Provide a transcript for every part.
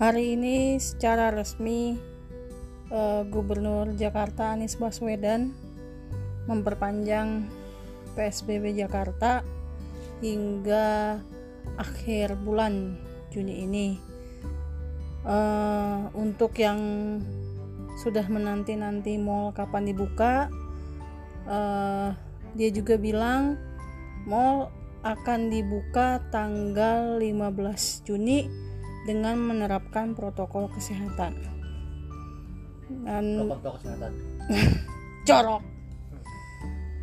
Hari ini secara resmi eh, Gubernur Jakarta Anies Baswedan memperpanjang PSBB Jakarta hingga akhir bulan Juni ini. Eh, untuk yang sudah menanti-nanti mall kapan dibuka, eh, dia juga bilang mall akan dibuka tanggal 15 Juni dengan menerapkan protokol kesehatan. Dan protokol kesehatan. Corok.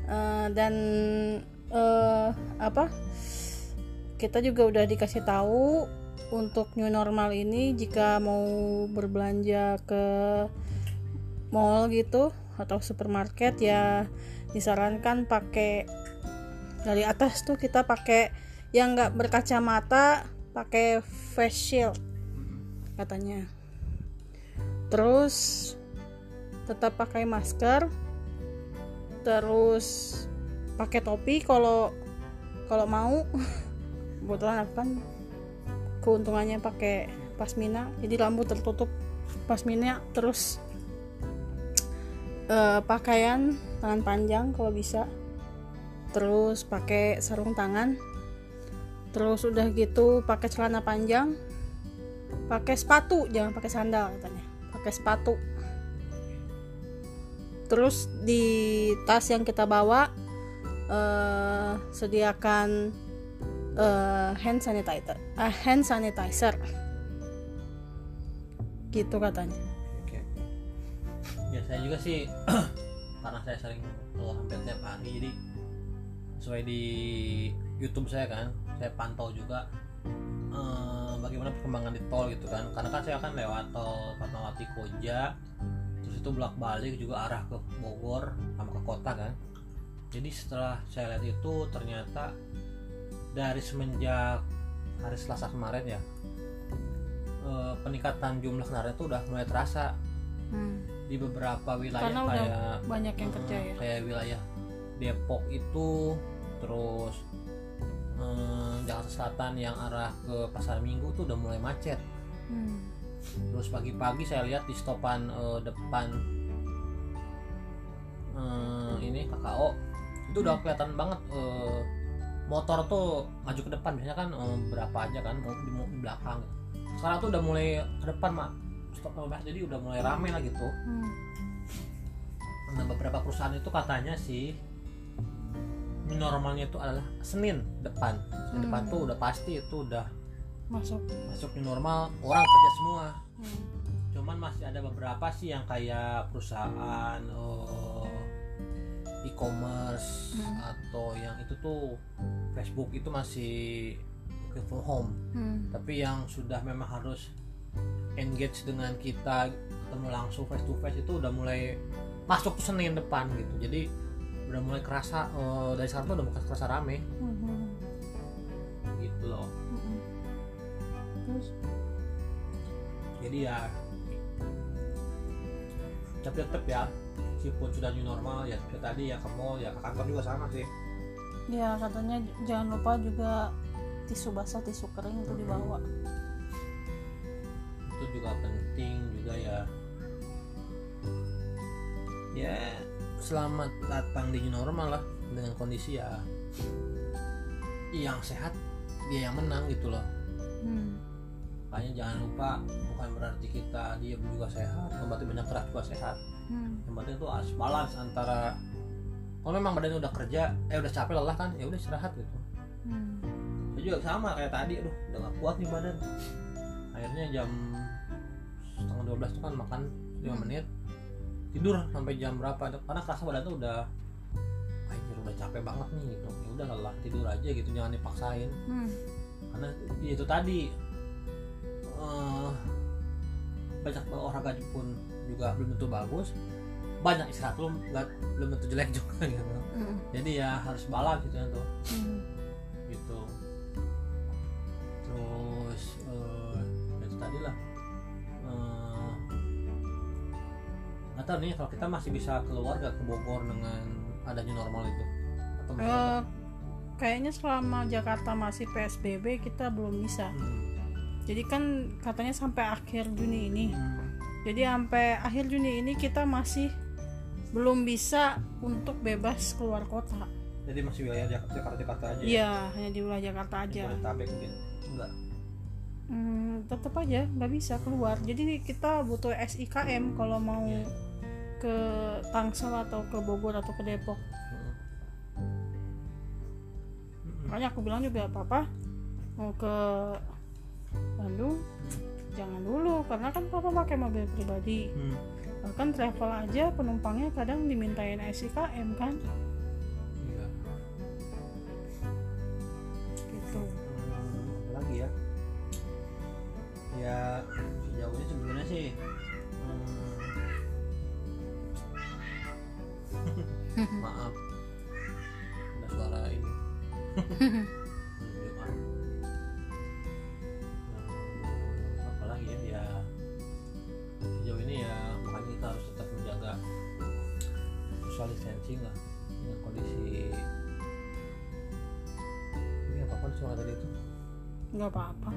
Eh, dan eh, apa? Kita juga udah dikasih tahu untuk new normal ini jika mau berbelanja ke mall gitu atau supermarket ya disarankan pakai dari atas tuh kita pakai yang nggak berkacamata pakai face shield katanya. Terus tetap pakai masker terus pakai topi kalau kalau mau. Kebetulan kan keuntungannya pakai pasmina jadi rambut tertutup pasmina terus eh, pakaian tangan panjang kalau bisa. Terus pakai sarung tangan terus udah gitu pakai celana panjang pakai sepatu jangan pakai sandal katanya. Pakai sepatu. Terus di tas yang kita bawa eh, sediakan eh, hand sanitizer eh, hand sanitizer. Gitu katanya. Oke. Ya saya juga sih karena saya sering keluar hampir tiap hari. Jadi sesuai di YouTube saya kan saya pantau juga eh, bagaimana perkembangan di tol gitu kan. Karena kan saya kan lewat tol Fatmawati Koja terus itu bolak balik juga arah ke Bogor sama ke kota kan. Jadi setelah saya lihat itu ternyata dari semenjak hari Selasa kemarin ya eh, peningkatan jumlah kendaraan itu udah mulai terasa. Hmm, di beberapa wilayah Karena kayak banyak yang eh, kerja ya? kayak wilayah Depok itu terus eh, Jakarta Selatan yang arah ke Pasar Minggu tuh udah mulai macet. Hmm, terus pagi-pagi saya lihat di stopan eh, depan eh, ini KKO itu udah kelihatan banget eh, motor tuh maju ke depan. Biasanya kan eh, berapa aja kan mau di, di belakang. Sekarang tuh udah mulai ke depan mak. Stop jadi udah mulai rame lah gitu. Hmm, Nah beberapa perusahaan itu katanya sih normalnya itu adalah Senin depan. Senin Hmm. depan tuh udah pasti itu udah masuk masuk new normal, orang kerja semua. Hmm, Cuman masih ada beberapa sih yang kayak perusahaan eh, e-commerce Hmm. atau yang itu tuh Facebook itu masih work from home. hmm, Tapi yang sudah memang harus engage dengan kita ketemu langsung face to face itu udah mulai masuk ke Senin depan gitu jadi udah mulai kerasa eh, dari sekarang tuh udah mulai kerasa rame. Hmm, hmm, gitu loh. Hmm. terus? Jadi ya tapi tetap ya meskipun sudah new normal ya seperti tadi ya ke mall ya ke kantor juga sama sih. Ya katanya jangan lupa juga tisu basah tisu kering itu dibawa. Itu juga penting juga ya. Ya selamat datang di normal lah dengan kondisi ya yang sehat dia yang menang gitu loh. Hmm, makanya jangan lupa bukan berarti kita diam juga sehat berarti banyak gerak juga sehat. Hmm, yang penting itu harus balance antara kalau memang badannya udah kerja eh udah capek lelah kan ya udah istirahat gitu. Hmm, saya juga sama kayak tadi aduh udah gak kuat nih badan. Akhirnya jam setengah 12 tuh kan makan 5 Hmm. menit tidur sampai jam berapa. Karena kerasa badan tuh udah anjir udah capek banget nih gitu. Ya udah lelah tidur aja gitu. Jangan dipaksain. Hmm, karena ya itu tadi eh, banyak olahraga pun juga belum tentu bagus. Banyak istirahat belum belum tentu jelek juga gitu. Hmm, jadi ya harus balance gitu ya tuh hmm. Tahu nih kalau kita masih bisa keluar gak ke Bogor dengan adanya normal itu? Atau tetap? kayaknya selama Jakarta masih PSBB kita belum bisa. Hmm. jadi kan katanya sampai akhir Juni ini. Jadi sampai akhir Juni ini kita masih belum bisa untuk bebas keluar kota. Jadi masih wilayah Jak- Jakarta Jakarta aja ya? Iya hanya di wilayah Jakarta aja. Jabodetabek mungkin? Enggak. Hmm, tetap aja nggak bisa keluar. Jadi kita butuh SIKM kalau mau Iya. Ke Tangsel atau ke Bogor atau ke Depok. Makanya aku bilang juga papa mau ke Bandung jangan dulu karena kan papa pakai mobil pribadi. Hmm. bahkan travel aja penumpangnya kadang dimintain SIKM kan? Iya. gitu. Hmm, lagi ya? Ya sejauh ini sebenarnya sih hmm, maaf. Ada suara ini. Hmm, apa lagi ya? Ya sejauh ini ya makanya kita harus tetap menjaga social distancing lah dengan kondisi ini apa apa suara tadi itu? Nggak apa-apa.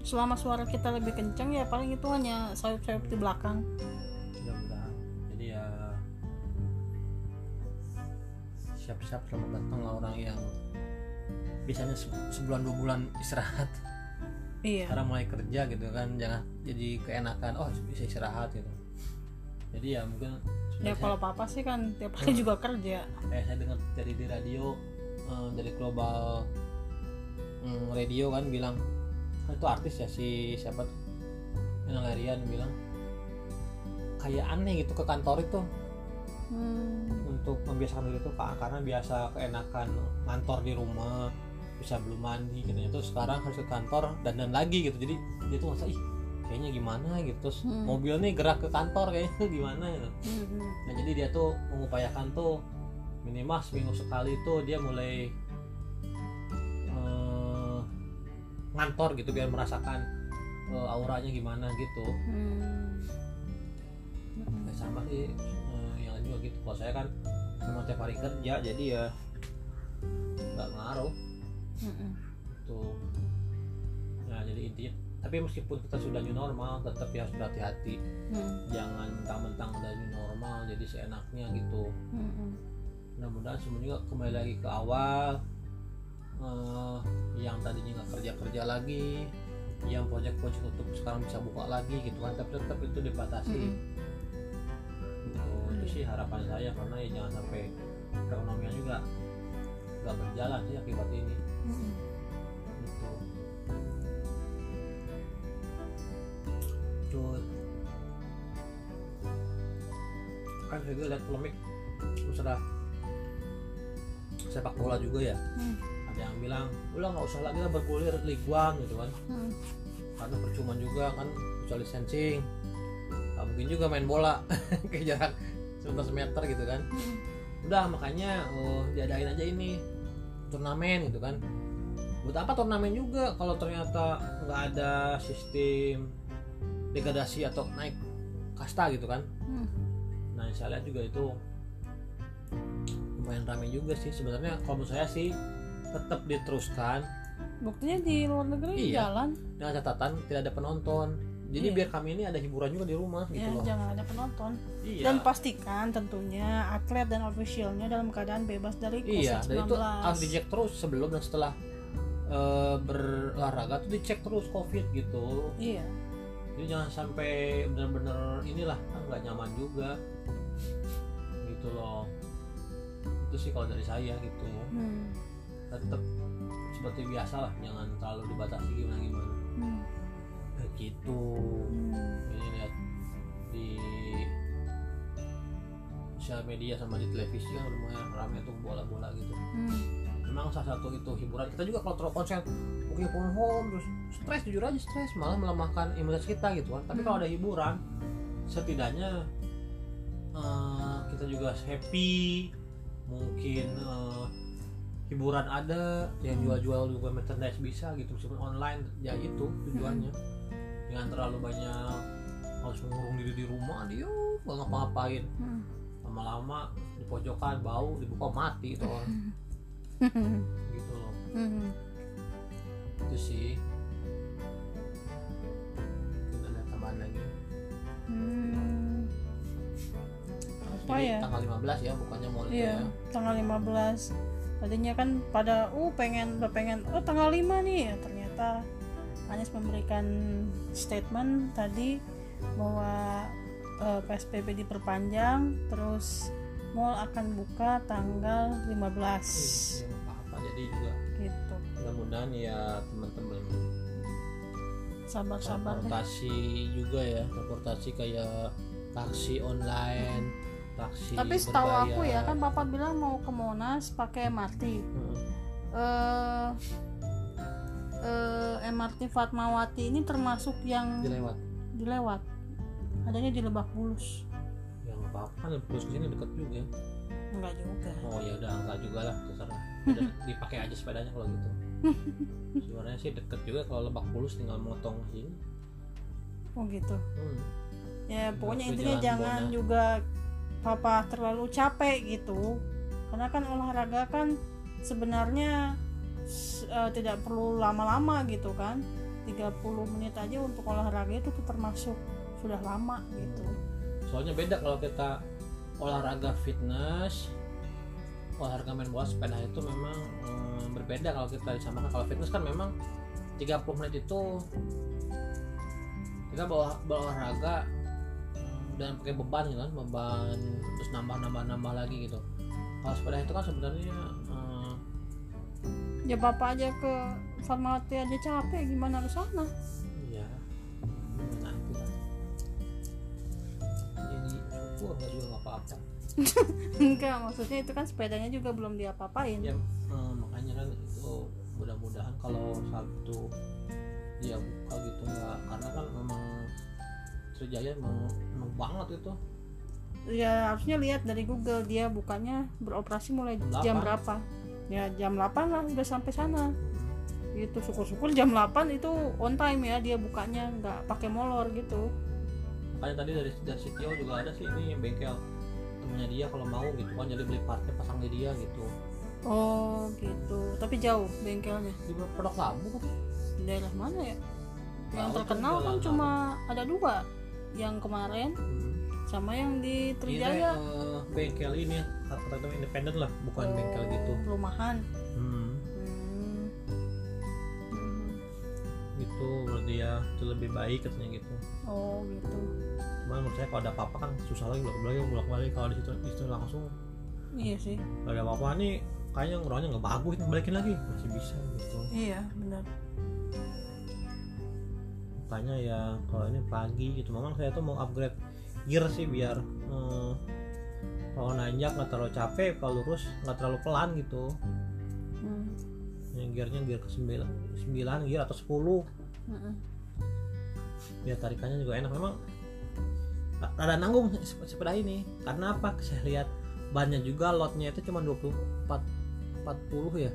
Selama suara kita lebih kencang ya paling itu hanya sayup-sayup di belakang siap-siap selamat datang lah orang yang biasanya se- sebulan dua bulan istirahat. Iya. Sekarang mulai kerja gitu kan jangan jadi keenakan oh bisa istirahat gitu. Jadi ya mungkin ya kalau papa sih kan tiap hari juga kerja. Kayak saya dengar dari di radio eh, dari global mm, radio kan bilang kan itu artis ya si siapa tuh? Larian bilang kayak aneh gitu ke kantor itu. Hmm, untuk membiasakan diri itu Kak, karena biasa keenakan kantor di rumah bisa belum mandi gitu ya. Terus sekarang harus ke kantor dan dan lagi gitu. Jadi dia tuh ngerasa ih kayaknya gimana? Gitu. Terus Hmm. mobil nih gerak ke kantor kayaknya gimana gitu. Hmm, hmm. nah jadi dia tuh mengupayakan tuh minimal seminggu sekali tuh dia mulai eh, ngantor gitu biar merasakan eh, auranya gimana gitu. Hmm. Ya, sama sih eh, yang lain juga gitu. Kalau saya kan memang tiap hari kerja jadi ya nggak ngaruh Hmm, hmm. gitu nah jadi intinya tapi meskipun kita sudah new normal tetap ya harus berhati-hati Hmm, jangan mentang-mentang udah new normal jadi seenaknya gitu hmm, hmm. mudah-mudahan semua juga kembali lagi ke awal Eh, yang tadinya nggak kerja kerja lagi yang proyek-proyek tutup sekarang bisa buka lagi gitu kan tapi tetap itu dibatasi Mm-mm. gitu sih harapan saya karena ya jangan sampai perekonomian juga nggak berjalan sih akibat ini. Hmm. gitu. Cuy kan saya lihat polemik sudah sepak bola juga ya. Hmm. ada yang bilang udah nggak usah lagi lah bergulir liguan gitu kan. Hmm. karena percuma juga kan bisa licensing nggak mungkin juga main bola. Kayak jarak 100 meter gitu kan. Hmm. Udah makanya uh, diadain aja ini. Turnamen gitu kan. Buat apa turnamen juga kalau ternyata nggak ada sistem degradasi atau naik kasta gitu kan? Hmm. Nah saya lihat juga itu lumayan rame juga sih. Sebenarnya kalau menurut saya sih tetap diteruskan. Buktinya di luar negeri iya, jalan. Dengan catatan tidak ada penonton jadi Iya. biar kami ini ada hiburan juga di rumah gitu ya loh. jangan ada penonton. Iya. Dan pastikan tentunya atlet dan officialnya dalam keadaan bebas dari iya dan COVID-19 itu harus dicek terus sebelum dan setelah eh, berolahraga tuh dicek terus covid gitu. Iya. Jadi jangan sampai benar-benar inilah kan nggak nyaman juga. Gitu loh. Itu sih kalau dari saya gitu. Hmm. tetap seperti biasa lah jangan terlalu dibatasi gimana gimana media sama di televisi kan lumayan ramai tuh bola-bola gitu. Hmm. memang salah satu itu hiburan. Kita juga kalau terlalu konsen oke phone home terus stres jujur aja stres. Malah melemahkan imunitas kita gitu kan. Tapi Hmm. kalau ada hiburan setidaknya eh, kita juga happy. Mungkin eh, hiburan ada yang jual-jual juga merchandise bisa gitu. Meskipun online ya itu tujuannya. Jangan terlalu banyak harus mengurung diri di rumah dia nggak ngapa-ngapain. Hmm lama-lama di pojokan bau dibuka mati itu orang. Gitu loh. Hmm. Itu sih. Ada tambahan lagi. Hmm. apa Jadi, ya? tanggal 15 ya bukannya mau iya, ya? tanggal 15 tadinya kan pada uh pengen pengen oh tanggal 5 nih. Ya, ternyata Anies memberikan statement tadi bahwa eh, PSBB diperpanjang terus mall akan buka tanggal 15 Iya, nggak apa-apa jadi juga gitu. mudah-mudahan ya teman-teman. Sabar-sabar deh. Transportasi juga ya transportasi kayak taksi online taksi tapi setahu aku ya berbayar. kan papa bilang mau ke Monas pakai MRT Heeh. eh eh, MRT Fatmawati ini termasuk yang dilewat. dilewat adanya di Lebak Bulus. Ya nggak apa-apa. Kan terus ke sini deket juga. Enggak juga. Oh ya udah enggak juga lah terserah. Udah dipakai aja sepedanya kalau gitu. Sebenarnya sih deket juga kalau lebak bulus tinggal motong sini. Oh gitu. Hmm. ya pokoknya ke intinya jangan Bona. juga papa terlalu capek gitu. Karena kan olahraga kan sebenarnya eh, tidak perlu lama-lama gitu kan. 30 menit aja untuk olahraga itu termasuk sudah lama gitu. Soalnya beda kalau kita olahraga fitness olahraga main bola sepeda itu memang hmm, berbeda kalau kita disamakan. Kalau fitness kan memang 30 menit itu kita bawa berolahraga dan pakai beban gitu kan beban terus nambah nambah nambah lagi gitu. Kalau sepeda itu kan sebenarnya hmm, ya papa aja ke Fatmawati aja capek gimana ke sana syukur nggak juga nggak apa-apa. Enggak maksudnya itu kan sepedanya juga belum diapa-apain. Ya eh, makanya kan itu mudah-mudahan kalau Sabtu dia buka gitu nggak karena kan memang Sriwijaya emang, emang banget itu. Ya harusnya lihat dari Google dia bukannya beroperasi mulai Jam jam 8. berapa. Ya jam 8 lah udah sampai sana. Gitu syukur-syukur jam 8 itu on time ya dia bukanya nggak pakai molor gitu makanya tadi dari dari CTO juga ada sih ini bengkel temennya dia kalau mau gitu kan jadi beli partnya pasang di dia gitu. Oh gitu. Tapi jauh bengkelnya? Di Pondok Labu kan? Daerah mana ya? Yang terkenal kan cuma ada dua. Yang kemarin Hmm. sama yang di Ini Trijaya eh, bengkel ini kata-kata independen lah bukan Oh, bengkel gitu. rumahan hmm. Hmm. Itu menurut dia itu lebih baik katanya gitu. Oh gitu. Cuma menurut saya kalau ada apa-apa kan susah lagi bolak balik bolak balik kalau di situ di situ langsung iya sih. kalau ada apa-apa. Nih kayaknya ngeroknya nggak bagus nih balikin lagi. Masih bisa gitu. Iya benar. Makanya ya kalau ini pagi gitu. Memang saya tuh mau upgrade gear sih biar eh, kalau nanjak nggak terlalu capek kalau lurus nggak terlalu pelan gitu. Hmm. Yang gearnya gear ke 9 9 gear atau 10 Mm-mm. biar tarikannya juga enak. Memang rada nanggung sep- sepeda ini. Karena apa? Saya lihat bannya juga lotnya itu cuma 24 40 ya?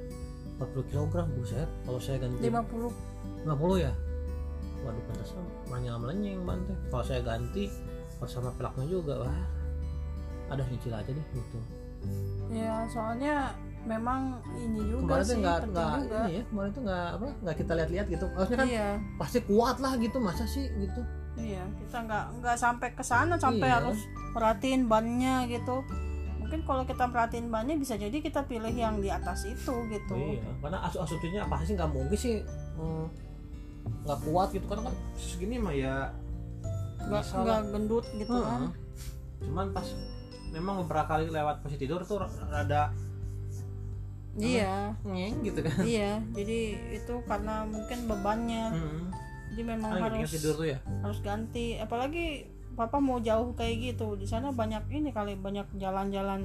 40 kg buset. Kalau saya ganti 50 50 ya? Waduh pantasnya banyak melenyeng ban teh. Kalau saya ganti kalau sama pelaknya juga wah. Ada nyicil aja deh gitu. Ya soalnya memang ini juga kemarin sih penting nggak juga. ini ya kemarin tuh nggak apa nggak kita lihat-lihat gitu. Maksudnya kan iya. pasti kuat lah gitu masa sih gitu? Iya kita nggak nggak sampai ke sana sampai Iya. harus perhatiin bannya gitu. Mungkin kalau kita perhatiin bannya bisa jadi kita pilih yang di atas itu gitu. Iya, karena asu asumsinya apa sih nggak mungkin sih hmm, nggak kuat gitu. Kan kan segini mah ya nggak gendut gitu Heeh. kan Cuman pas memang beberapa kali lewat posisi tidur tuh rada iya ngeng gitu kan. iya jadi itu karena mungkin bebannya Hmm. jadi memang Kan harus tidur tuh ya. harus ganti apalagi papa mau jauh kayak gitu di sana banyak ini kali banyak jalan-jalan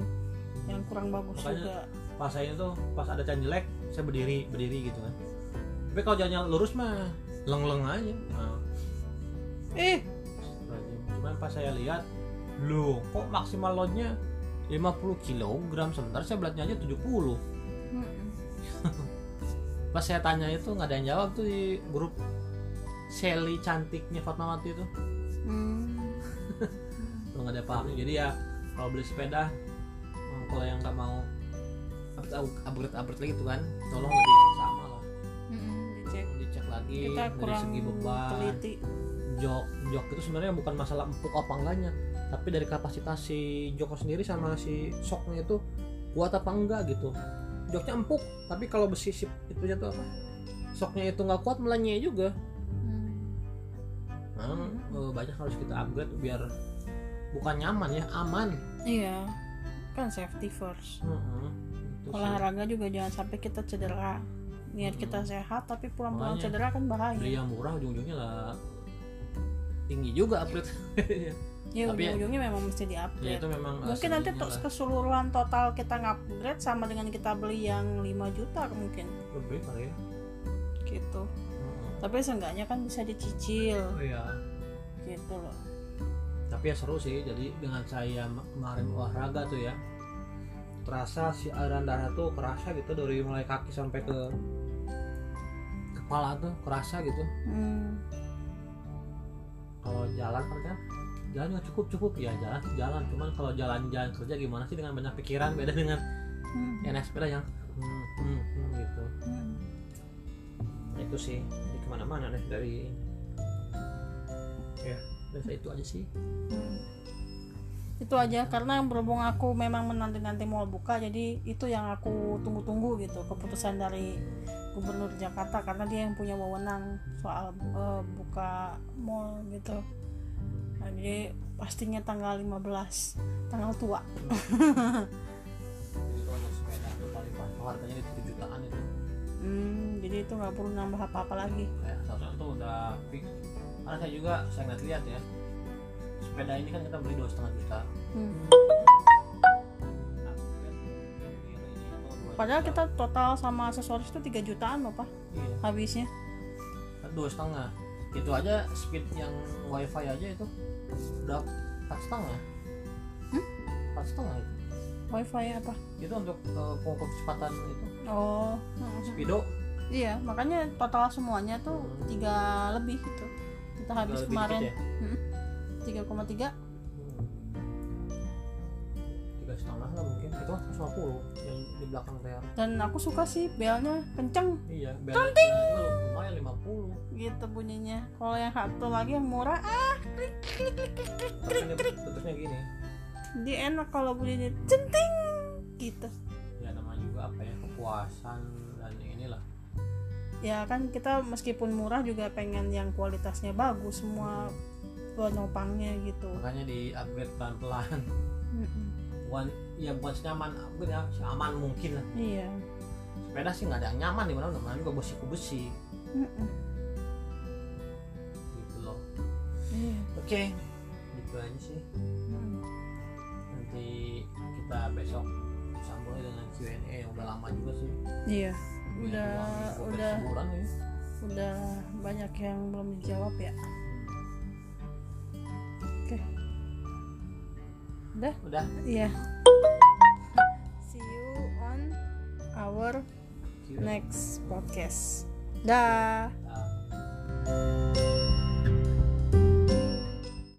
yang kurang bagus Makanya- juga Pas saya itu pas ada jalan jelek saya berdiri berdiri gitu kan. Tapi kalau jalannya lurus mah leng-leng aja. Nah, eh Cuman pas saya lihat, loh kok maksimal loadnya 50 kg sebentar saya beratnya aja 70 mm-mm. pas saya tanya itu nggak ada yang jawab tuh di grup Shelly cantiknya Fatmawati itu. Hmm. nggak ada pahamnya jadi ya kalau beli sepeda hmm, kalau yang nggak mau upgrade upgrade lagi tuh kan tolong lebih sama lah. Mm-mm, dicek. Dicek lagi kita dari segi beban. teliti. Jok jok itu sebenarnya bukan masalah empuk apa enggaknya tapi dari kapasitas si Joko sendiri sama si soknya itu kuat apa enggak gitu joknya empuk tapi kalau besi sip itu tuh apa? Soknya itu nggak kuat melenye juga. Hmm. nah, eh, banyak harus kita upgrade biar bukan nyaman ya aman. Iya. Kan safety first. Sih. olahraga juga jangan sampai kita cedera. Niat kita sehat tapi pulang-pulang cedera kan bahaya. beli yang murah ujung-ujungnya lah tinggi juga upgrade ya tapi ya- ujung-ujungnya memang mesti ya di-upgrade itu memang mungkin nanti lah. keseluruhan total kita ngupgrade sama dengan kita beli yang 5 juta mungkin. Lebih kali ya. Gitu. Heeh. tapi seenggaknya kan bisa dicicil. Oh iya. Gitu loh. Tapi ya seru sih jadi dengan saya ma- kemarin olahraga tuh ya terasa si aliran darah tuh kerasa gitu dari mulai kaki sampai ke kepala tuh kerasa gitu. Hmm. kalau jalan kan jalan nggak cukup cukup. Ya jalan jalan. Cuman kalau jalan-jalan kerja gimana sih dengan banyak pikiran? Beda dengan Hmm. yang naik sepeda yang hmm, hmm, hmm, gitu. Hmm. Nah, itu sih. Jadi ke mana-mana deh dari ya biasa itu aja sih. Hmm. itu aja. Karena berhubung aku memang menanti-nanti mau buka jadi itu yang aku tunggu-tunggu gitu. Keputusan dari gubernur Jakarta. Karena dia yang punya wewenang soal eh, buka mall gitu nah, jadi pastinya tanggal 15 tanggal tua. Jadi kalau sepeda paling pantau harganya 7 jutaan itu. Hmm, jadi itu nggak perlu nambah apa-apa lagi. Ya seharusnya tuh udah fix. Karena saya juga saya ngeliat lihat ya sepeda ini kan kita beli dua setengah juta. Hmm. Padahal kita total sama aksesoris itu 3 jutaan loh pak. Iya. Habisnya. Kan dua setengah itu aja speed yang wifi aja itu udah empat setengah Hmm? empat setengah itu wifi apa itu untuk uh, pengukur kecepatan itu oh hmm. speedo Iya, makanya total semuanya tuh Hmm. tiga lebih gitu. Kita habis lebih kemarin ya? tiga koma tiga. Lah mungkin. Itu kan 150 yang di belakang rel Dan aku suka sih belnya kenceng. Iya Cantik. lumayan 50 gitu bunyinya. Kalau yang satu lagi yang murah, ah tapi ini bentuknya gini. Dia enak kalau bunyinya centing gitu. ya namanya juga apa ya kepuasan dan inilah. Ya kan kita meskipun murah juga pengen yang kualitasnya bagus semua penopangnya gitu. makanya di upgrade pelan-pelan ya bukan senyaman upgrade ya seaman mungkin lah Iya. sepeda sih nggak ada yang nyaman di mana mana juga besi ke besi Mm-mm. gitu loh Iya. oke gitu aja sih Mm. nanti kita besok sambung dengan Q&A yang udah lama juga sih Iya. Ya, Udah hampir udah sebulan ya udah banyak yang belum dijawab ya. Oke. Udah? udah Iya. Our next podcast. Dah.